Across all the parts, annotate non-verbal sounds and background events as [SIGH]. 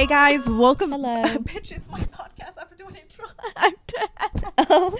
Hey guys, welcome. Hello. [LAUGHS] Bitch, it's my podcast. I have to do an intro. I'm dead.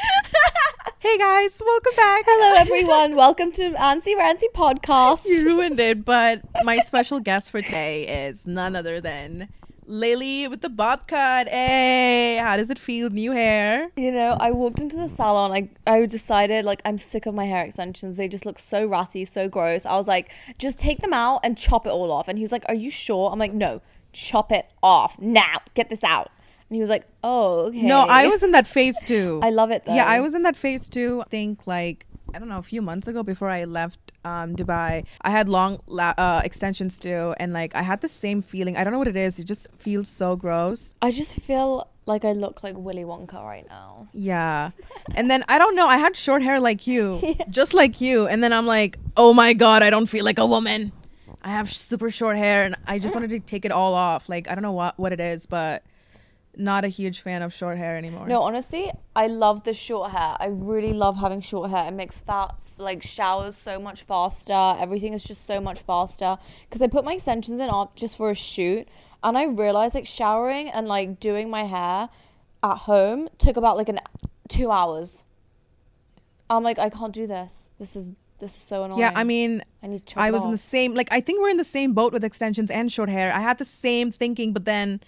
hey guys, welcome back. Hello, [LAUGHS] everyone. Welcome to Ansi Rancy podcast. You ruined it, but my special guest for today is none other than Lily with the bob cut. Hey, how does it feel? New hair. You know, I walked into the salon. I I decided like I'm sick of my hair extensions. They just look so ratty, so gross. I was like, just take them out and chop it all off. And he was like, Are you sure? I'm like, No, chop it off now. Get this out. And he was like, Oh, okay. No, I was in that phase too. [LAUGHS] I love it though. Yeah, I was in that phase too. I think like I don't know, a few months ago before I left um, Dubai, I had long la- uh, extensions too, and like I had the same feeling. I don't know what it is. It just feels so gross. I just feel like I look like Willy Wonka right now. Yeah, and then I don't know. I had short hair like you, [LAUGHS] just like you, and then I'm like, oh my god, I don't feel like a woman. I have super short hair, and I just wanted to take it all off. Like I don't know what what it is, but not a huge fan of short hair anymore. No, honestly, I love the short hair. I really love having short hair. It makes fa- like showers so much faster. Everything is just so much faster. Because I put my extensions in up just for a shoot, and I realized like showering and like doing my hair at home took about like an two hours. I'm like, I can't do this. This is this is so annoying. Yeah, I mean, I need I was in the same like I think we're in the same boat with extensions and short hair. I had the same thinking, but then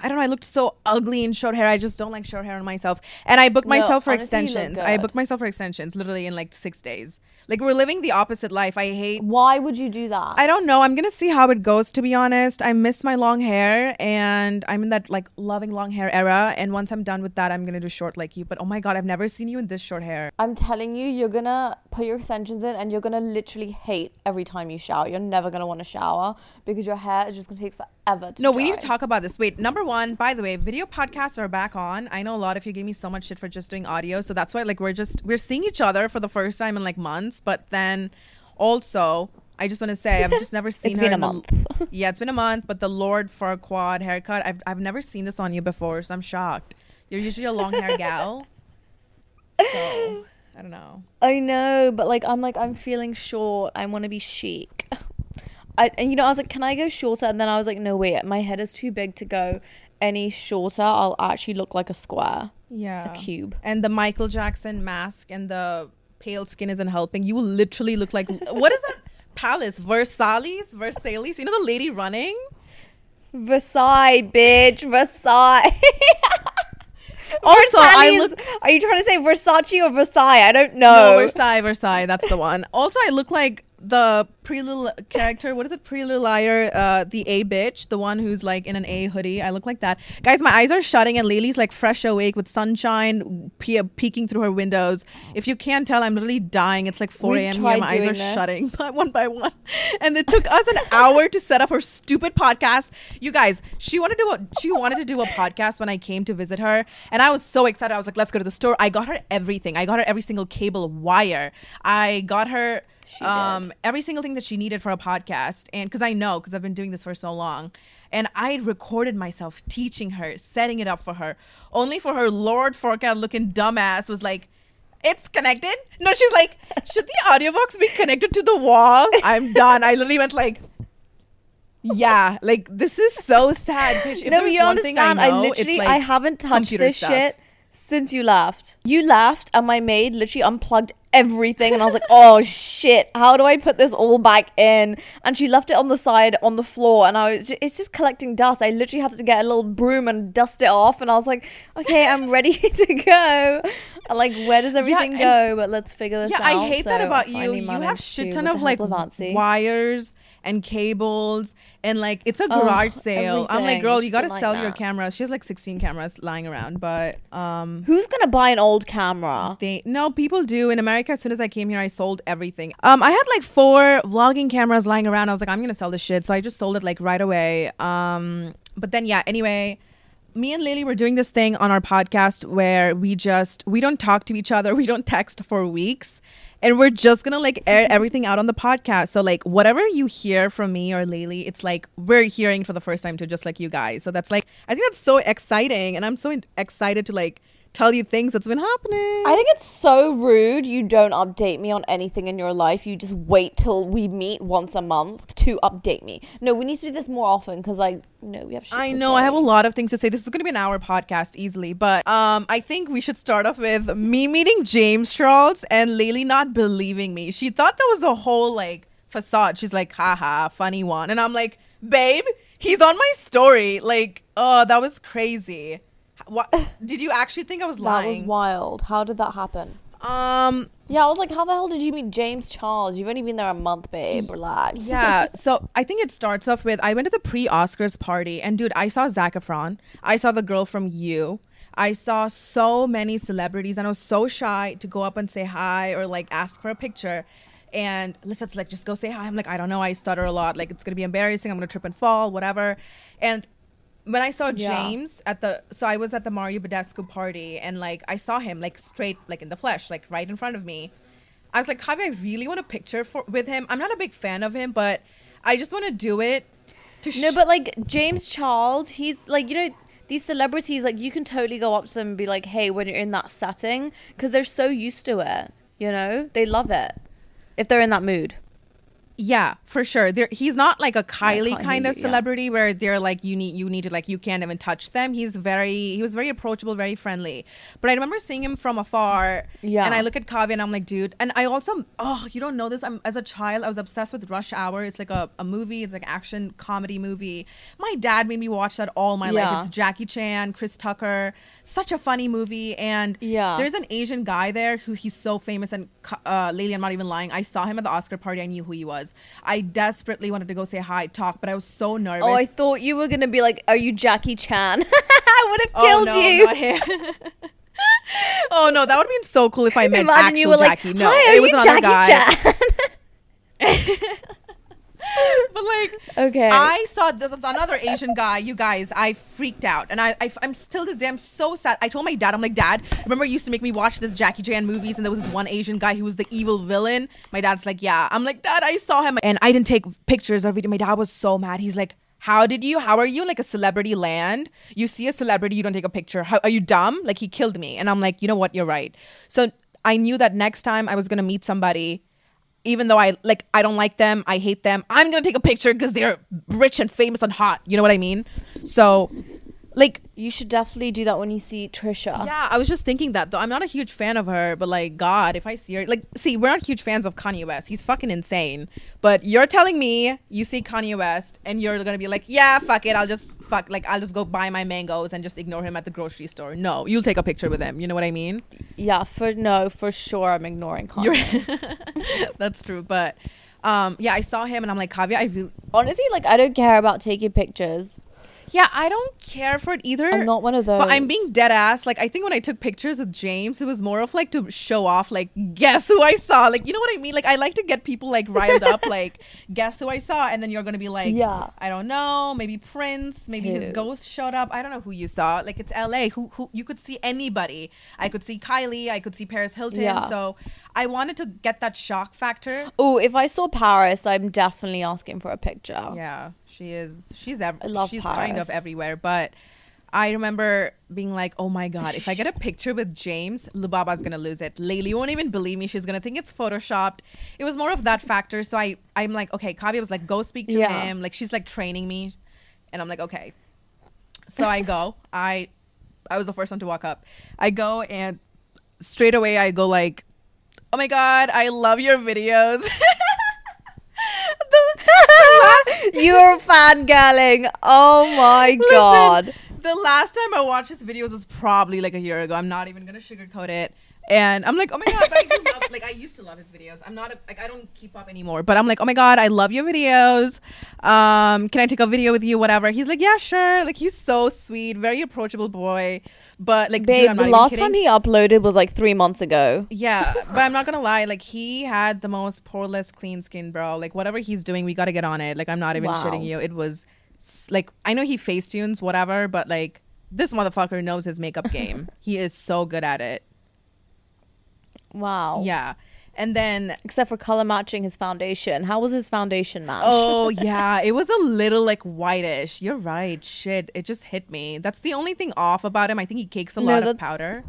I don't know. I looked so ugly in short hair. I just don't like short hair on myself. And I booked No, myself for honestly, extensions. I booked myself for extensions literally in like six days. Like we're living the opposite life. I hate. Why would you do that? I don't know. I'm gonna see how it goes. To be honest, I miss my long hair, and I'm in that like loving long hair era. And once I'm done with that, I'm gonna do short like you. But oh my god, I've never seen you in this short hair. I'm telling you, you're gonna put your extensions in and you're gonna literally hate every time you shower. You're never gonna want to shower because your hair is just gonna take forever to No, we need to talk about this. Wait, number one, by the way, video podcasts are back on. I know a lot of you gave me so much shit for just doing audio, so that's why like we're just we're seeing each other for the first time in like months. But then also, I just want to say I've just never [LAUGHS] seen her. been a in the- month. [LAUGHS] yeah, it's been a month. But the Lord Farquaad haircut, I've I've never seen this on you before, so I'm shocked. You're usually a long hair gal, [LAUGHS] so I don't know. I know, but like I'm like I'm feeling short. I want to be chic. I and you know I was like, can I go shorter? And then I was like, no wait, my head is too big to go any shorter. I'll actually look like a square. Yeah, a cube. And the Michael Jackson mask and the pale skin isn't helping. You literally look like what is that palace? Versailles, Versailles. You know the lady running. Versailles, bitch, Versailles. [LAUGHS] Also, I look Are you trying to say Versace or Versailles? I don't no know. Versailles, Versailles. That's the one. Also, I look like the pre little character. What is it? Pretty Little Liar. Uh, the A bitch, the one who's like in an A hoodie. I look like that. Guys, my eyes are shutting, and Lily's like fresh awake with sunshine pe- peeking through her windows. If you can't tell, I'm literally dying. It's like 4 a.m. here. My eyes are this. shutting [LAUGHS] by one by one, and it took us an hour to set up her stupid podcast. You guys, she wanted to do a, she wanted to do a podcast when I came to visit her, and I was so excited. I was like, let's go to the store. I got her everything. I got her every single cable wire. I got her She um did. every single thing that she needed for a podcast and because i know because i've been doing this for so long and i recorded myself teaching her setting it up for her only for her lord Farquaad looking dumbass was like it's connected no she's like should the audio box be connected to the wall i'm [LAUGHS] done i literally went like yeah like this is so sad bitch. If no, you don't I, understand. I, know, it's, literally, like, I haven't touched this stuff. shit since you left. You left, and my maid literally unplugged everything, and I was like, "Oh shit! How do I put this all back in?" And she left it on the side on the floor, and I was, it's just collecting dust. I literally had to get a little broom and dust it off, and I was like, "Okay, I'm [LAUGHS] ready to go." And like, where does everything and- go? But let's figure this yeah, out. I hate that about you. You have shit ton of like wires and cables and like it's a Ugh, garage sale. I'm like, girl, you gotta sell your nightmare. cameras. She has like 16 cameras lying around, but um, Who's gonna buy an old camera? they no people do in America. As soon as I came here, I sold everything. Um, I had like four vlogging cameras lying around. I was like, I'm gonna sell this shit, so I just sold it like right away. Um, but then yeah, anyway. Me and Lily were doing this thing on our podcast where we just we don't talk to each other, [LAUGHS] we don't text for weeks, and we're just gonna like air everything out on the podcast. So like whatever you hear from me or Lily, it's like we're hearing for the first time too, just like you guys. So that's like I think that's so exciting, and I'm so excited to like tell you things that's been happening. I think it's so rude you don't update me on anything in your life. You just wait till we meet once a month to update me. No, we need to do this more often because, like, no, we have shit I know I have a lot of things to say. This is going to be an hour podcast easily, but um, I think we should start off with me meeting James Charles and Laylee not believing me. She thought that was a whole like facade. She's like, haha, funny one, and I'm like, babe, he's on my story. Like, oh, that was crazy. What did you actually think I was lying? That was wild. How did that happen? um, Yeah, I was like, how the hell did you meet James Charles? You've only been there a month, babe. Relax. [LAUGHS] Yeah. So I think it starts off with I went to the pre Oscars party and dude, I saw Zac Efron. I saw the girl from You. I saw so many celebrities and I was so shy to go up and say hi or like ask for a picture. And Lissette's like, just go say hi. I'm like, I don't know. I stutter a lot. Like, it's going to be embarrassing. I'm going to trip and fall, whatever. And when I saw Yeah. James at the, so I was at the Mario Badescu party and like I saw him like straight, like in the flesh, like right in front of me. I was like, Javi, I really want a picture for with him. I'm not a big fan of him, but I just want to do it. To No, but like James Charles, he's like, you know, these celebrities, like, you can totally go up to them and be like, hey, when you're in that setting, because they're so used to it, you know? They love it if they're in that mood. Yeah, for sure. There, he's not like a Kylie can't kind of you, yeah. celebrity where they're like you need you need to like you can't even touch them. He's very he was very approachable, very friendly. But I remember seeing him from afar. Yeah. And I look at Kavya and I'm like, dude. And I also oh you don't know this. I'm as a child I was obsessed with Rush Hour. It's like a, a movie. It's like action comedy movie. My dad made me watch that all my Yeah. life. It's Jackie Chan, Chris Tucker. Such a funny movie. And Yeah. there's an Asian guy there who he's so famous and uh, Lately, I'm not even lying. I saw him at the Oscar party. I knew who he was. I desperately wanted to go say hi, talk, but I was so nervous. Oh, I thought you were gonna be like, "Are you Jackie Chan?" [LAUGHS] I would have oh, killed Oh, no, you. not him. [LAUGHS] oh no, that would have been so cool if I met Imagine actual you were like, Jackie. no, "Hi, are it was you another Jackie guy. [LAUGHS] Chan?" [LAUGHS] but like, okay. I saw this another Asian guy. You guys, I freaked out, and I, I am still this day. I'm so sad. I told my dad, I'm like, Dad, remember you used to make me watch this Jackie Chan movies, and there was this one Asian guy who was the evil villain. My dad's like, Yeah. I'm like, Dad, I saw him, and I didn't take pictures of it. My dad was so mad. He's like. How did you? How are you like a celebrity land? You see a celebrity, you don't take a picture. How are you dumb? Like he killed me, and I'm like, you know what? You're right. So I knew that next time I was gonna meet somebody, even though I like I don't like them, I hate them, I'm gonna take a picture because they're rich and famous and hot. You know what I mean? So, like, you should definitely do that when you see Trisha. yeah, I was just thinking that though. I'm not a huge fan of her, but like, God, if I see her, like, see, we're not huge fans of Kanye West. He's fucking insane. But you're telling me you see Kanye West and you're gonna be like, yeah, fuck it, I'll just fuck, like, I'll just go buy my mangoes and just ignore him at the grocery store. No, you'll take a picture with him. You know what I mean? Yeah, for no, for sure. I'm ignoring [LAUGHS] Kanye. [LAUGHS] That's true, but. Um, yeah, I saw him and I'm like, Kavya, I really, Honestly, like I don't care about taking pictures. Yeah, I don't care for it either. I'm not one of those. But I'm being dead ass. Like I think when I took pictures with James, it was more of like to show off. Like guess who I saw. Like you know what I mean. Like I like to get people like riled up. [LAUGHS] Like guess who I saw, and then you're gonna be like, Yeah. I don't know. Maybe Prince. Maybe his ghost showed up. I don't know who you saw. Like it's L.A. Who who you could see anybody. I could see Kylie. I could see Paris Hilton. Yeah. So I wanted to get that shock factor. Oh, if I saw Paris, I'm definitely asking for a picture. Yeah, she is. She's ev- I love she's kind of everywhere. But I remember being like, "Oh my god, if I get a [LAUGHS] picture with James, Lubaba's gonna lose it. Laylee won't even believe me. She's gonna think it's photoshopped." It was more of that factor. So I, I'm like, okay. Kavya was like, "Go speak to Yeah. him." Like she's like training me, and I'm like, okay. So I go. [LAUGHS] I I was the first one to walk up. I go and straight away I go like, "Oh my god, I love your videos." [LAUGHS] the, the last, You're fangirling. Oh my Listen, god. the last time I watched his videos was probably like a year ago. I'm not even gonna sugarcoat it. And I'm like, oh my god, but I do love, like I used to love his videos. I'm not a, like I don't keep up anymore, but I'm like, oh my god, I love your videos. Um, can I take a video with you? Whatever. He's like, yeah, sure. Like he's so sweet, very approachable boy. But like, dude, Babe, I'm the last time he uploaded was like three months ago. Yeah, but I'm not [LAUGHS] gonna lie. Like he had the most poreless, clean skin, bro. Like whatever he's doing, we gotta get on it. Like I'm not even Wow. shitting you. It was like I know he face tunes, whatever, but like this motherfucker knows his makeup game. [LAUGHS] he is so good at it. Wow. Yeah, and then Except for color matching his foundation. How was his foundation match? oh [LAUGHS] yeah, it was a little like whitish. You're right. Shit, it just hit me. That's the only thing off about him. I think he cakes a No, lot of powder,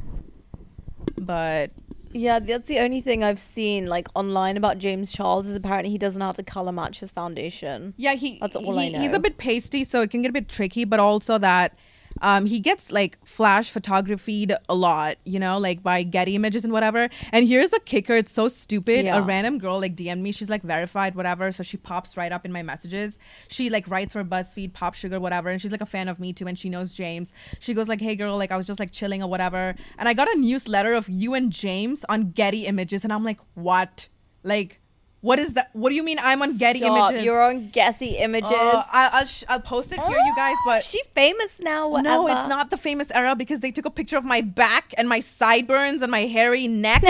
but Yeah, that's the only thing I've seen like online about James Charles is apparently he doesn't know how to color match his foundation. Yeah, he That's all I he- He's a bit pasty, so it can get a bit tricky, but also that um he gets like flash photographed a lot, you know, like by Getty images and whatever. And here's the kicker, it's so stupid. Yeah. A random girl like DM'd me, she's like verified, whatever. So she pops right up in my messages. She like writes for BuzzFeed, Pop Sugar, whatever, and she's like a fan of me too, and she knows James. She goes like, Hey girl, like I was just like chilling or whatever. And I got a newsletter of you and James on Getty images, and I'm like, What? Like what is that? What do you mean I'm on Getty Stop, images? You're on Getty images. Uh, I, I'll sh- I'll post it here, you guys. [GASPS] But she famous now. Whatever. no, it's not the famous era because they took a picture of my back and my sideburns and my hairy neck,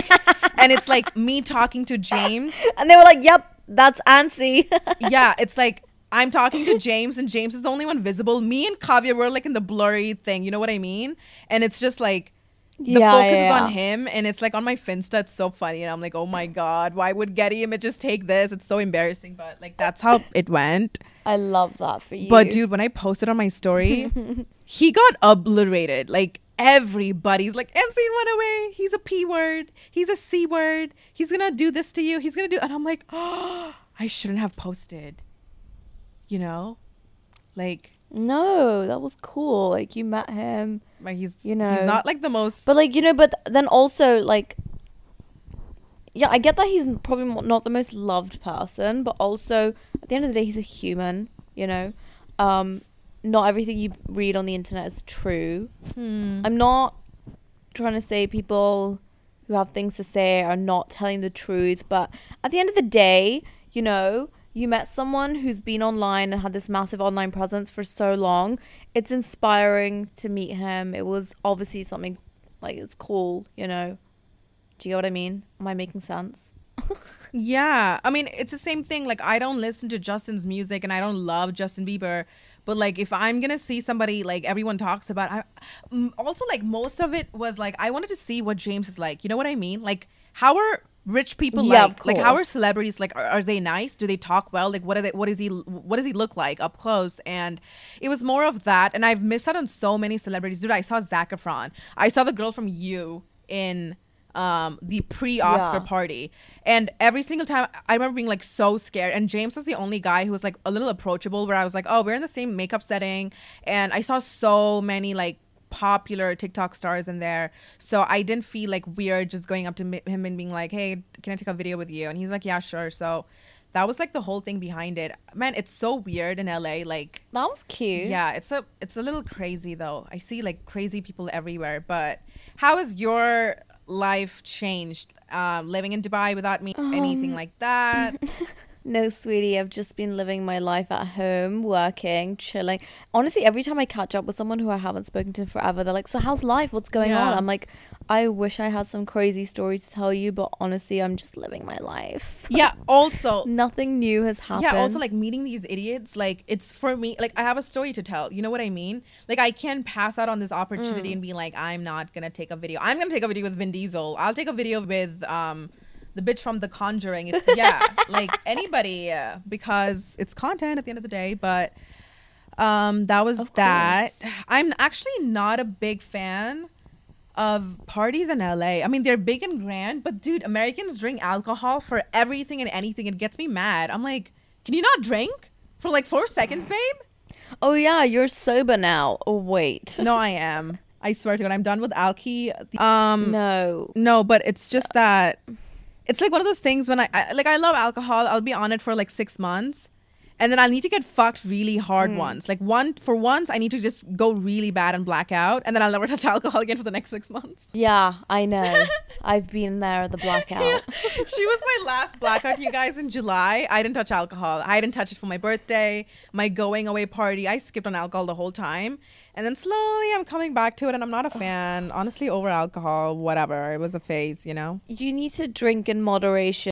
[LAUGHS] and it's like me talking to James. And they were like, "Yep, that's Ansi." [LAUGHS] Yeah, it's like I'm talking to James, and James is the only one visible. Me and Kavya were like in the blurry thing. You know what I mean? And it's just like. The Yeah, focus yeah, is on him, and it's like on my Finsta. It's so funny, and I'm like, "Oh my god, why would Getty Images take this?" It's so embarrassing, but like that's how it went. I love that for you. But dude, when I posted on my story, [LAUGHS] he got obliterated. Like everybody's like, Ensign run away. He's a P word. He's a C word. He's gonna do this to you. He's gonna do and I'm like, oh [GASPS] I shouldn't have posted. You know? Like no, that was cool. Like you met him, like he's You know. he's not like the most but like you know, but then also like, yeah, I get that he's probably not the most loved person, but also at the end of the day, he's a human. You know, um, not everything you read on the internet is true. hmm. I'm not trying to say people who have things to say are not telling the truth, but at the end of the day, you know, you met someone who's been online and had this massive online presence for so long. It's inspiring to meet him. It was obviously something like it's cool, you know. Do you get what I mean? Am I making sense? Yeah, I mean it's the same thing. Like I don't listen to Justin's music, and I don't love Justin Bieber. But like if I'm gonna see somebody like everyone talks about, I also like most of it was like I wanted to see what James is like. You know what I mean? Like how are rich people Yeah, like? Like how are celebrities like? Are, are they nice? Do they talk well? Like what are they? What is he? What does he look like up close? And it was more of that. And I've missed out on so many celebrities. Dude, I saw Zac Efron. I saw the girl from You in um the pre-Oscar Yeah. party and every single time i remember being like so scared and james was the only guy who was like a little approachable where i was like oh we're in the same makeup setting and i saw so many like popular tiktok stars in there so i didn't feel like weird just going up to him and being like hey can i take a video with you and he's like yeah sure so that was like the whole thing behind it man it's so weird in la like That was cute. yeah, it's a it's a little crazy though. I see like crazy people everywhere. But how has your life changed? Um, living in Dubai without me, anything like that? [LAUGHS] No, sweetie, I've just been living my life at home, working, chilling. Honestly, every time I catch up with someone who I haven't spoken to forever, they're like, So, how's life? What's going on? I'm like, I wish I had some crazy story to tell you, but honestly, I'm just living my life. [LAUGHS] yeah. Also, Nothing new has happened. yeah. Also, like meeting these idiots, like it's for me. Like I have a story to tell. You know what I mean? Like I can pass out on this opportunity and be like, I'm not gonna take a video. I'm gonna take a video with Vin Diesel. I'll take a video with um. The bitch from The Conjuring. If, yeah, [LAUGHS] like anybody, uh, because it's content at the end of the day. But um that was Of that course. i'm actually not a big fan of parties in la i mean they're big and grand but dude americans drink alcohol for everything and anything it gets me mad i'm like can you not drink for like four seconds babe oh, yeah, you're sober now. Oh, wait. [LAUGHS] no i am I swear to God, I'm done with alky. Um, No. no, but it's just that it's like one of those things when I, I like I love alcohol. I'll be on it for like six months, and then I need to get fucked really hard hmm. once. Like one for once, I need to just go really bad and black out, and then I'll never touch alcohol again for the next six months. Yeah, I know. [LAUGHS] I've been there at the blackout. she was my last blackout, you guys, in July. I didn't touch alcohol. I didn't touch it for my birthday, my going away party. I skipped on alcohol the whole time. And then slowly I'm coming back to it, and I'm not a fan. Honestly, over alcohol, whatever. It was a phase, you know? You need to drink in moderation.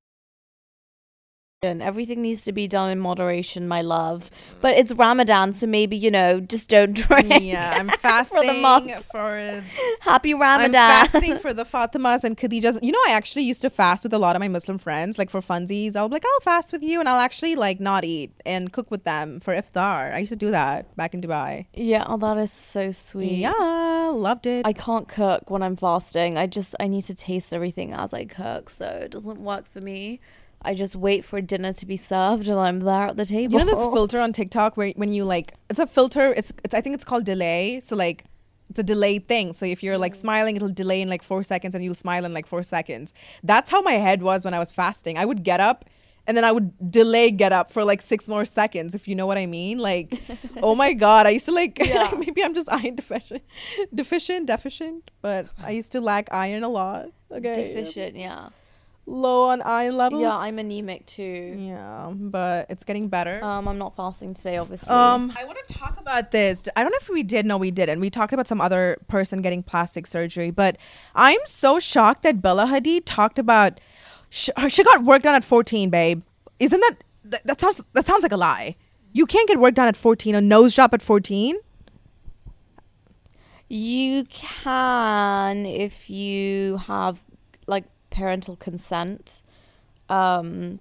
And everything needs to be done in moderation, my love. But it's Ramadan, so maybe, you know, just don't [LAUGHS] drink. Yeah, I'm fasting [LAUGHS] for the month. for Happy I'm Ramadan. fasting for the [LAUGHS] Fatimas and Khadijas. You know, I actually used to fast with a lot of my Muslim friends, like for funsies. I'll be like, I'll fast with you, and I'll actually like not eat and cook with them for iftar. I used to do that back in Dubai. yeah, oh, that is so sweet. Yeah, loved it. I can't cook when I'm fasting. I just I need to taste everything as I cook, so it doesn't work for me. I just wait for dinner to be served and I'm there at the table. you know this filter on TikTok where when you like, it's a filter. It's, it's I think it's called delay. So like. It's a delayed thing. So if you're like mm. smiling, it'll delay in like four seconds and you'll smile in like four seconds. That's how my head was when I was fasting. I would get up and then I would delay get up for like six more seconds, if you know what I mean. Like, [LAUGHS] oh my God. I used to like, Yeah. [LAUGHS] maybe I'm just iron deficient, deficient, deficient, but I used to lack iron a lot. Okay. deficient, yeah. Low on iron levels. Yeah, I'm anemic too. Yeah, but it's getting better. Um, I'm not fasting today, obviously. Um, I want to talk about this. I don't know if we did. No, we didn't. We talked about some other person getting plastic surgery, but I'm so shocked that Bella Hadid talked about sh- she got work done at 14, babe. Isn't that, that that sounds that sounds like a lie? You can't get work done at 14. A nose job at 14. you can if you have like parental consent. Um,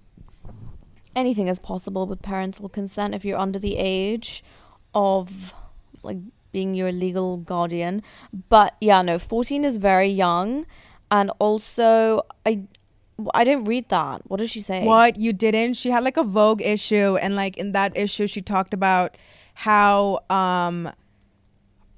anything is possible with parental consent if you're under the age of like being your legal guardian. But yeah, no, 14 is very young. And also, I I didn't read that. What did she say? What you didn't? She had like a Vogue issue, and like in that issue, she talked about how um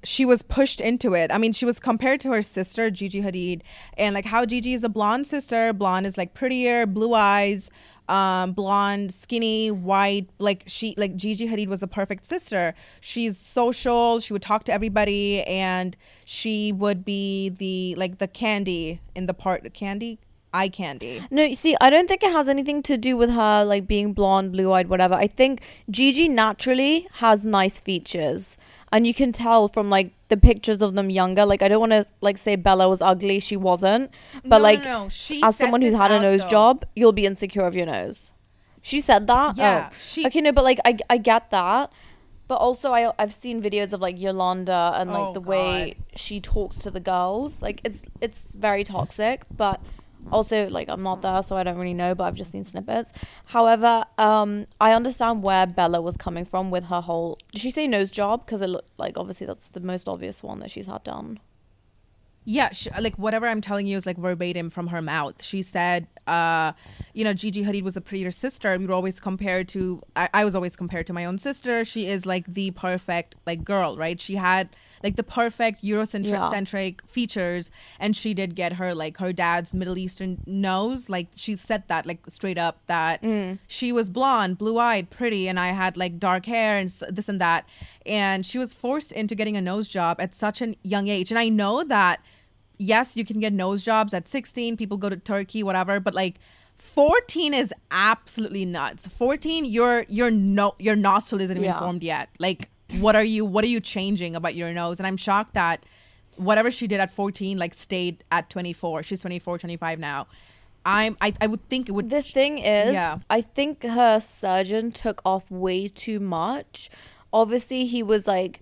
she was pushed into it. I mean, she was compared to her sister Gigi Hadid, and like how Gigi is a blonde sister. Blonde is like prettier, blue eyes, um, blonde, skinny, white. Like she, like Gigi Hadid was the perfect sister. She's social. She would talk to everybody, and she would be the like the candy in the part candy. Eye candy. No, you see, I don't think it has anything to do with her like being blonde, blue eyed, whatever. I think Gigi naturally has nice features. And you can tell from like the pictures of them younger. Like I don't want to like say Bella was ugly, she wasn't. But No, no, like no. She as someone who's had a nose though. job, you'll be insecure of your nose. She said that. Oh. Yeah, Oh. she- okay, no, but like I I get that. But also I I've seen videos of like Yolanda and like Oh, the way she talks to the girls. Like it's it's very toxic, but also like I'm not there so I don't really know, but I've just seen snippets. However, um I understand where Bella was coming from with her whole Did she say nose job because it looked like obviously that's the most obvious one that she's had done. Yeah, sh- like whatever I'm telling you is like verbatim from her mouth. She said, uh, you know, Gigi Hadid was a prettier sister. We were always compared to, I, I was always compared to my own sister. She is like the perfect like girl, right? She had like the perfect Eurocentric Yeah. centric features, and she did get her like her dad's Middle Eastern nose. Like she said that like straight up that mm. she was blonde, blue eyed, pretty, and I had like dark hair and this and that. And she was forced into getting a nose job at such a young age. And I know that yes, you can get nose jobs at 16. People go to Turkey, whatever. But like 14 is absolutely nuts. 14, your your no your nostril isn't even Yeah. formed yet. Like what are you what are you changing about your nose? And I'm shocked that whatever she did at 14 like stayed at 24. She's 24, 25 now. I'm I, I would think it would The thing is, Yeah. I think her surgeon took off way too much. Obviously, he was like,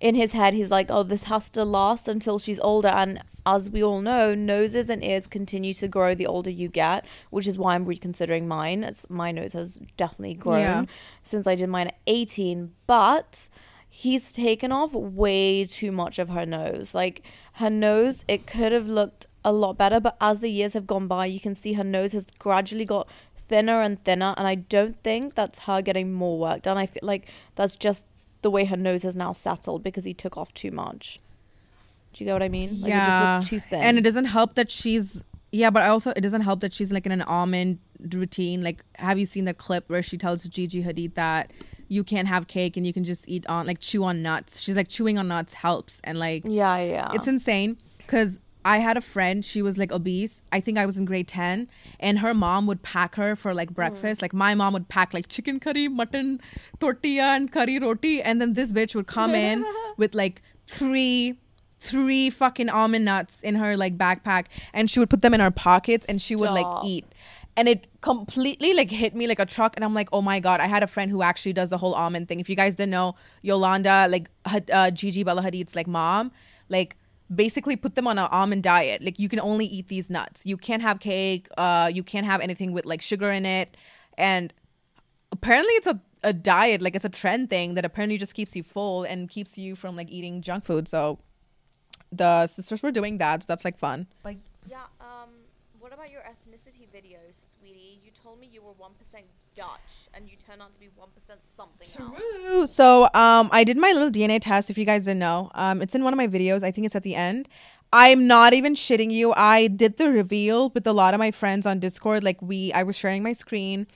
in his head, he's like, oh, this has to last until she's older. And as we all know, noses and ears continue to grow the older you get, which is why I'm reconsidering mine. It's my nose has definitely grown Yeah. since I did mine at 18. But he's taken off way too much of her nose. Like her nose, it could have looked a lot better, but as the years have gone by, you can see her nose has gradually got thinner and thinner, and I don't think that's her getting more work done. I feel like that's just the way her nose has now settled because he took off too much. Do you get what I mean? Like it just looks too thin. And it doesn't help that she's yeah, but I also it doesn't help that she's like in an almond routine. Like, have you seen the clip where she tells Gigi Hadid that you can't have cake and you can just eat on like chew on nuts? She's like chewing on nuts helps and like yeah, yeah. it's insane because I had a friend, she was like obese. I think I was in grade 10, and her mom would pack her for like mm. breakfast. Like, my mom would pack like chicken curry, mutton, tortilla, and curry roti. And then this bitch would come [LAUGHS] in with like three, three fucking almond nuts in her like backpack, and she would put them in her pockets and she would like Stop. eat. And it completely like hit me like a truck, and I'm like, oh my god! I had a friend who actually does the whole almond thing. If you guys didn't know, Yolanda, like Had- uh, Gigi Bella Hadid's like mom, like basically put them on an almond diet. Like you can only eat these nuts. You can't have cake. Uh, you can't have anything with like sugar in it. And apparently, it's a a diet. Like it's a trend thing that apparently just keeps you full and keeps you from like eating junk food. So the sisters were doing that. So that's like fun. Like yeah. Um. What about your ethnicity videos, sweetie? You told me you were one percent Dutch, and you turned out to be one percent something else. True. So um, I did my little DNA test. If you guys didn't know, um, it's in one of my videos. I think it's at the end. I'm not even shitting you. I did the reveal with a lot of my friends on Discord. Like we, I was sharing my screen.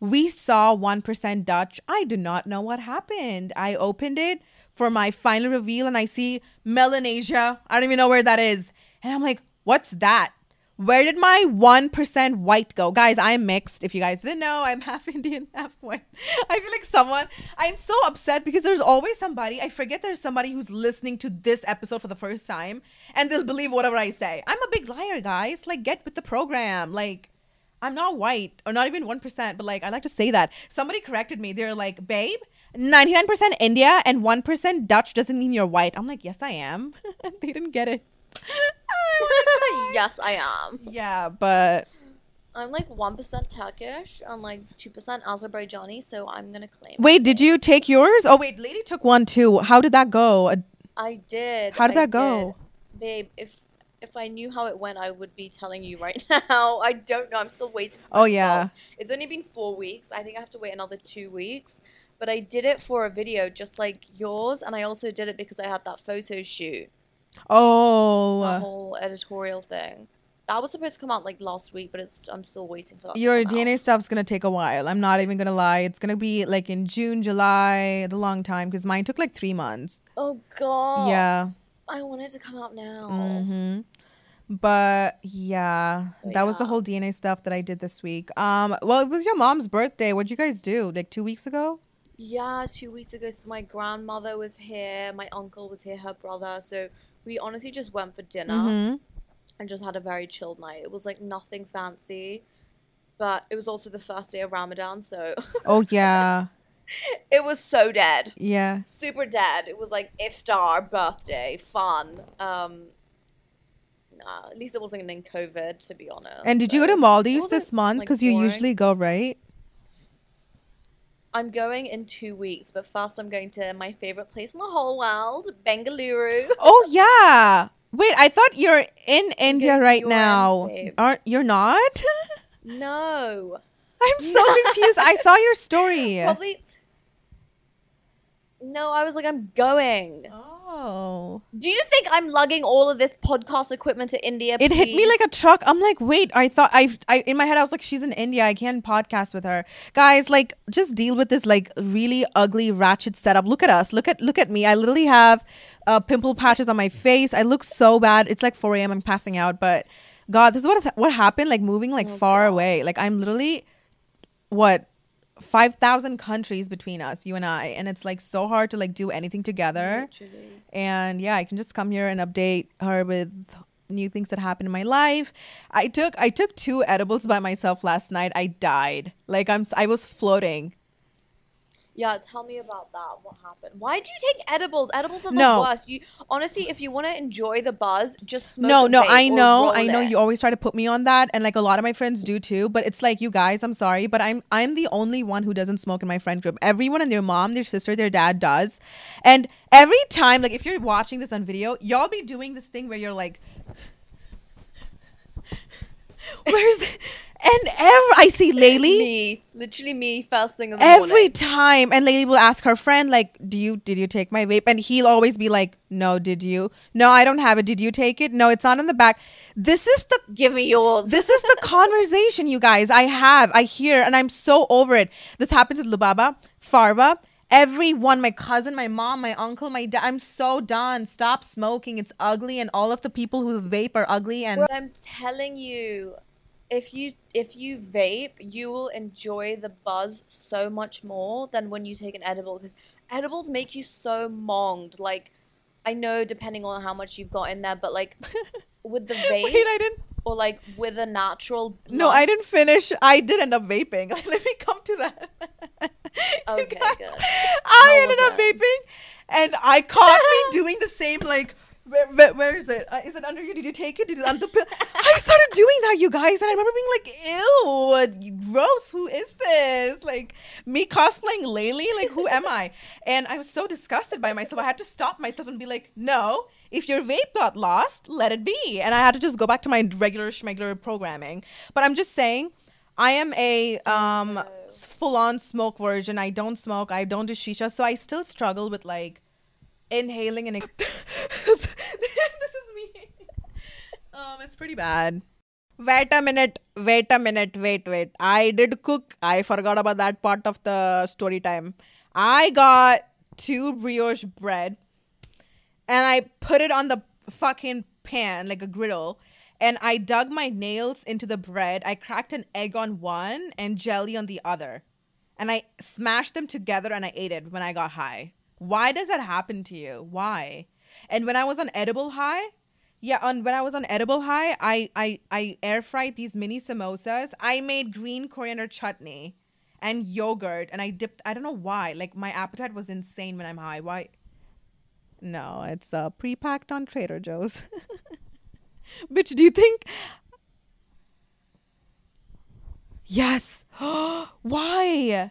We saw one percent Dutch. I do not know what happened. I opened it for my final reveal, and I see Melanesia. I don't even know where that is, and I'm like, "What's that?" Where did my 1% white go? Guys, I'm mixed. If you guys didn't know, I'm [LAUGHS] half Indian, half white. I feel like someone, I'm so upset because there's always somebody, I forget there's somebody who's listening to this episode for the first time and they'll believe whatever I say. I'm a big liar, guys. Like, get with the program. Like, I'm not white or not even 1%, but like, I like to say that. Somebody corrected me. They're like, babe, 99% India and 1% Dutch doesn't mean you're white. I'm like, yes, I am. [LAUGHS] they didn't get it. [LAUGHS] [LAUGHS] yes, I am. Yeah, but I'm like one percent Turkish and like two percent Azerbaijani, so I'm gonna claim. wait, did you take yours? Oh wait, lady took one too. How did that go? I did. How did I that go? did. babe? If if I knew how it went, I would be telling you right now. I don't know. I'm still waiting. For Oh, yeah. It's only been four weeks. I think I have to wait another two weeks. But I did it for a video just like yours, and I also did it because I had that photo shoot, Oh, whole editorial thing. That was supposed to come out like last week, but it's I'm still waiting for that. your come out. DNA stuff's gonna take a while. I'm not even gonna lie. It's gonna be like in June, July, the long time because mine took like three months. Oh god. Yeah. I want it to come out now. Mm-hmm. But yeah, But that was the whole DNA stuff that I did this week. Um, well, it was your mom's birthday. What'd you guys do? Like two weeks ago? Yeah, two weeks ago, so my grandmother was here, my uncle was here, her brother. So we honestly just went for dinner Mm-hmm. and just had a very chilled night. It was like nothing fancy, but it was also the first day of Ramadan, so [LAUGHS] Oh yeah, it was so dead, yeah. super dead. It was like iftar, birthday, fun. Um, nah, at least it wasn't in COVID, to be honest. And did you go to Maldives this month? like, Because you boring. usually go, right? I'm going in two weeks, but first I'm going to my favorite place in the whole world, Bengaluru. Oh yeah. Wait, I thought you're in India right now. ends. Aren't you're not? No. [LAUGHS] I'm so confused. I saw your story. Probably. No, I was like, I'm going. Oh. Do you think I'm lugging all of this podcast equipment to India? It hit me like a truck. I'm like, wait, I thought I, I in my head I was like, she's in India. I can't podcast with her. Guys, like, just deal with this like really ugly ratchet setup. Look at us. Look at look at me. I literally have uh, pimple patches on my face. I look so bad. It's like 4 a.m. I'm passing out. But God, this is what what happened. Like moving like Oh, far away. Like I'm literally what 5000 countries between us you and i and it's like so hard to like do anything together. Literally. and yeah i can just come here and update her with new things that happened in my life. I took i took two edibles by myself last night. I died. Like i'm i was floating Yeah, tell me about that. What happened? Why do you take edibles? Edibles are the No. worst. You honestly, if you want to enjoy the buzz, just smoke. no no i know i know it. you always try to put me on that and like a lot of my friends do too but it's like you guys i'm sorry but i'm i'm the only one who doesn't smoke in my friend group everyone and their mom their sister their dad does and every time like if you're watching this on video y'all be doing this thing where you're like [LAUGHS] where's the, and ever i see laylee. Me, literally me, first thing in the every morning. time and lady will ask her friend like do you did you take my vape? And he'll always be like no did you? No i don't have it. Did you take it? No it's not in the back. This is the Give me yours. this is the conversation you guys. I have i hear and i'm so over it. This happens with lubaba farba everyone my cousin my mom my uncle my dad i'm so done. Stop smoking. It's ugly and all of the people who vape are ugly and I'm telling you, if you if you vape, you will enjoy the buzz so much more than when you take an edible because edibles make you so monged. Like, I know depending on how much you've got in there, but like [LAUGHS] with the vape wait i didn't or like with a natural. no i didn't finish i did end up vaping [LAUGHS] let me come to that [LAUGHS] Okay, guys, good. I How ended up vaping, and I caught me doing the same. Like, where, where, where is it? Uh, is it under you? Did you take it? Did on the pill? I started doing that, you guys, and I remember being like, "Ew, gross. Who is this? Like me cosplaying Laylee? Like, who am I?" And I was so disgusted by myself. I had to stop myself and be like, "No." If your vape got lost, let it be. And I had to just go back to my regular schmegular programming. But I'm just saying, I am a um full on smoke version. I don't smoke. I don't do shisha. So I still struggle with like inhaling and [LAUGHS] [LAUGHS] this is me. Um it's pretty bad. Wait a minute. Wait a minute. Wait, wait. I did cook. I forgot about that part of the story time. I got two brioche bread and I put it on the fucking pan like a griddle. And I dug my nails into the bread. I cracked an egg on one and jelly on the other. And I smashed them together and I ate it when I got high. Why does that happen to you? Why? And when I was on edible high, yeah, on when I was on edible high, I I I air fried these mini samosas. I made green coriander chutney and yogurt and I dipped I don't know why. Like my appetite was insane when I'm high. Why? No, it's uh, pre-packed on Trader Joe's. [LAUGHS] Bitch, do you think? Yes. [GASPS] Why?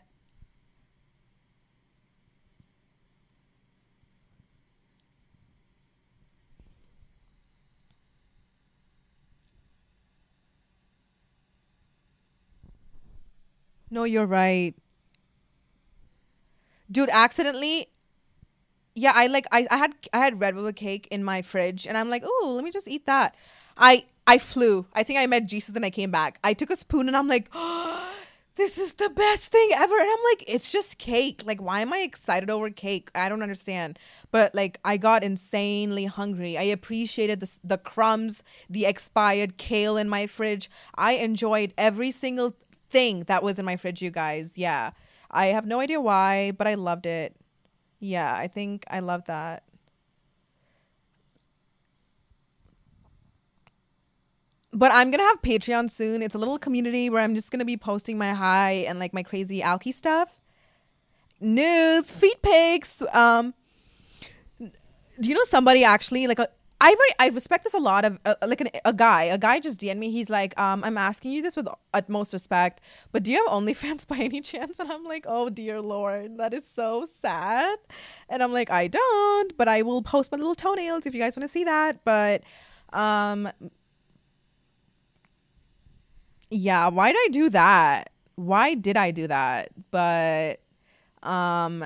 No, you're right. Dude, accidentally yeah, I like I, I had I had red velvet cake in my fridge and I'm like, oh, let me just eat that. I I flew. I think I met Jesus and I came back. I took a spoon and I'm like, oh, [GASPS] this is the best thing ever. And I'm like, it's just cake. Like, why am I excited over cake? I don't understand. But like, I got insanely hungry. I appreciated the the crumbs, the expired kale in my fridge. I enjoyed every single thing that was in my fridge, you guys. Yeah. I have no idea why, but I loved it. Yeah, I think I love that. But I'm gonna have Patreon soon. It's a little community where I'm just gonna be posting my high and like my crazy alky stuff. News, feet pics. Um, do you know somebody actually like a I very I respect this a lot of uh, like an, a guy a guy just DM'd me. He's like um I'm asking you this with utmost respect but do you have OnlyFans [LAUGHS] by any chance? And I'm like oh dear lord that is so sad. And I'm like I don't but I will post my little toenails if you guys want to see that. But um yeah why did I do that? Why did I do that? But um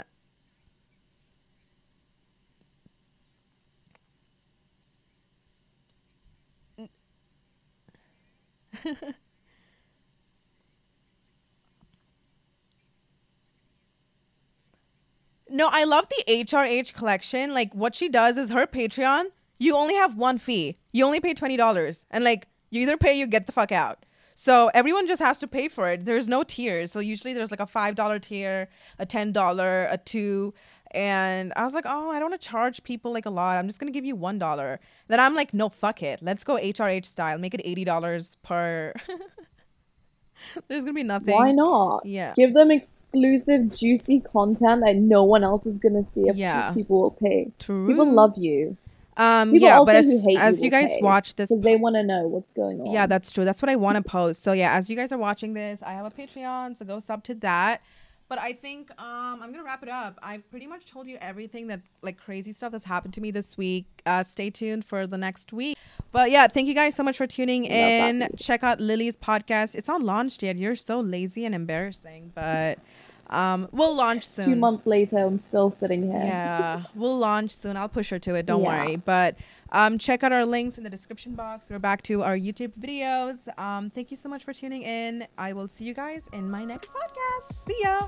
No, I love the HRH collection. Like what she does is her Patreon, you only have one fee. You only pay $20 and like you either pay you get the fuck out. So everyone just has to pay for it. There's no tiers. So usually there's like a $5 tier, a $10, a 2 and I was like, "Oh, I don't want to charge people like a lot. I'm just going to give you $1." Then I'm like, "No, fuck it. Let's go HRH style. Make it $80 per [LAUGHS] There's gonna be nothing. Why not? Yeah. Give them exclusive, juicy content that no one else is gonna see. Of Yeah. people will pay. True. People love you. Um, People yeah, but as, as you you guys watch this, because they want to know what's going on. yeah, that's true. That's what I want to post. So yeah, as you guys are watching this, I have a Patreon, so go sub to that. But I think um, I'm gonna wrap it up. I've pretty much told you everything that like crazy stuff that's happened to me this week. Uh, stay tuned for the next week. But yeah, thank you guys so much for tuning Love in. week. Check out Lily's podcast. It's not launched yet. You're so lazy and embarrassing, but um, we'll launch soon. Two months later, I'm still sitting here. Yeah, we'll launch soon. I'll push her to it. Don't Yeah. worry. But um, check out our links in the description box. We're back to our YouTube videos. Um, thank you so much for tuning in. I will see you guys in my next podcast. See ya.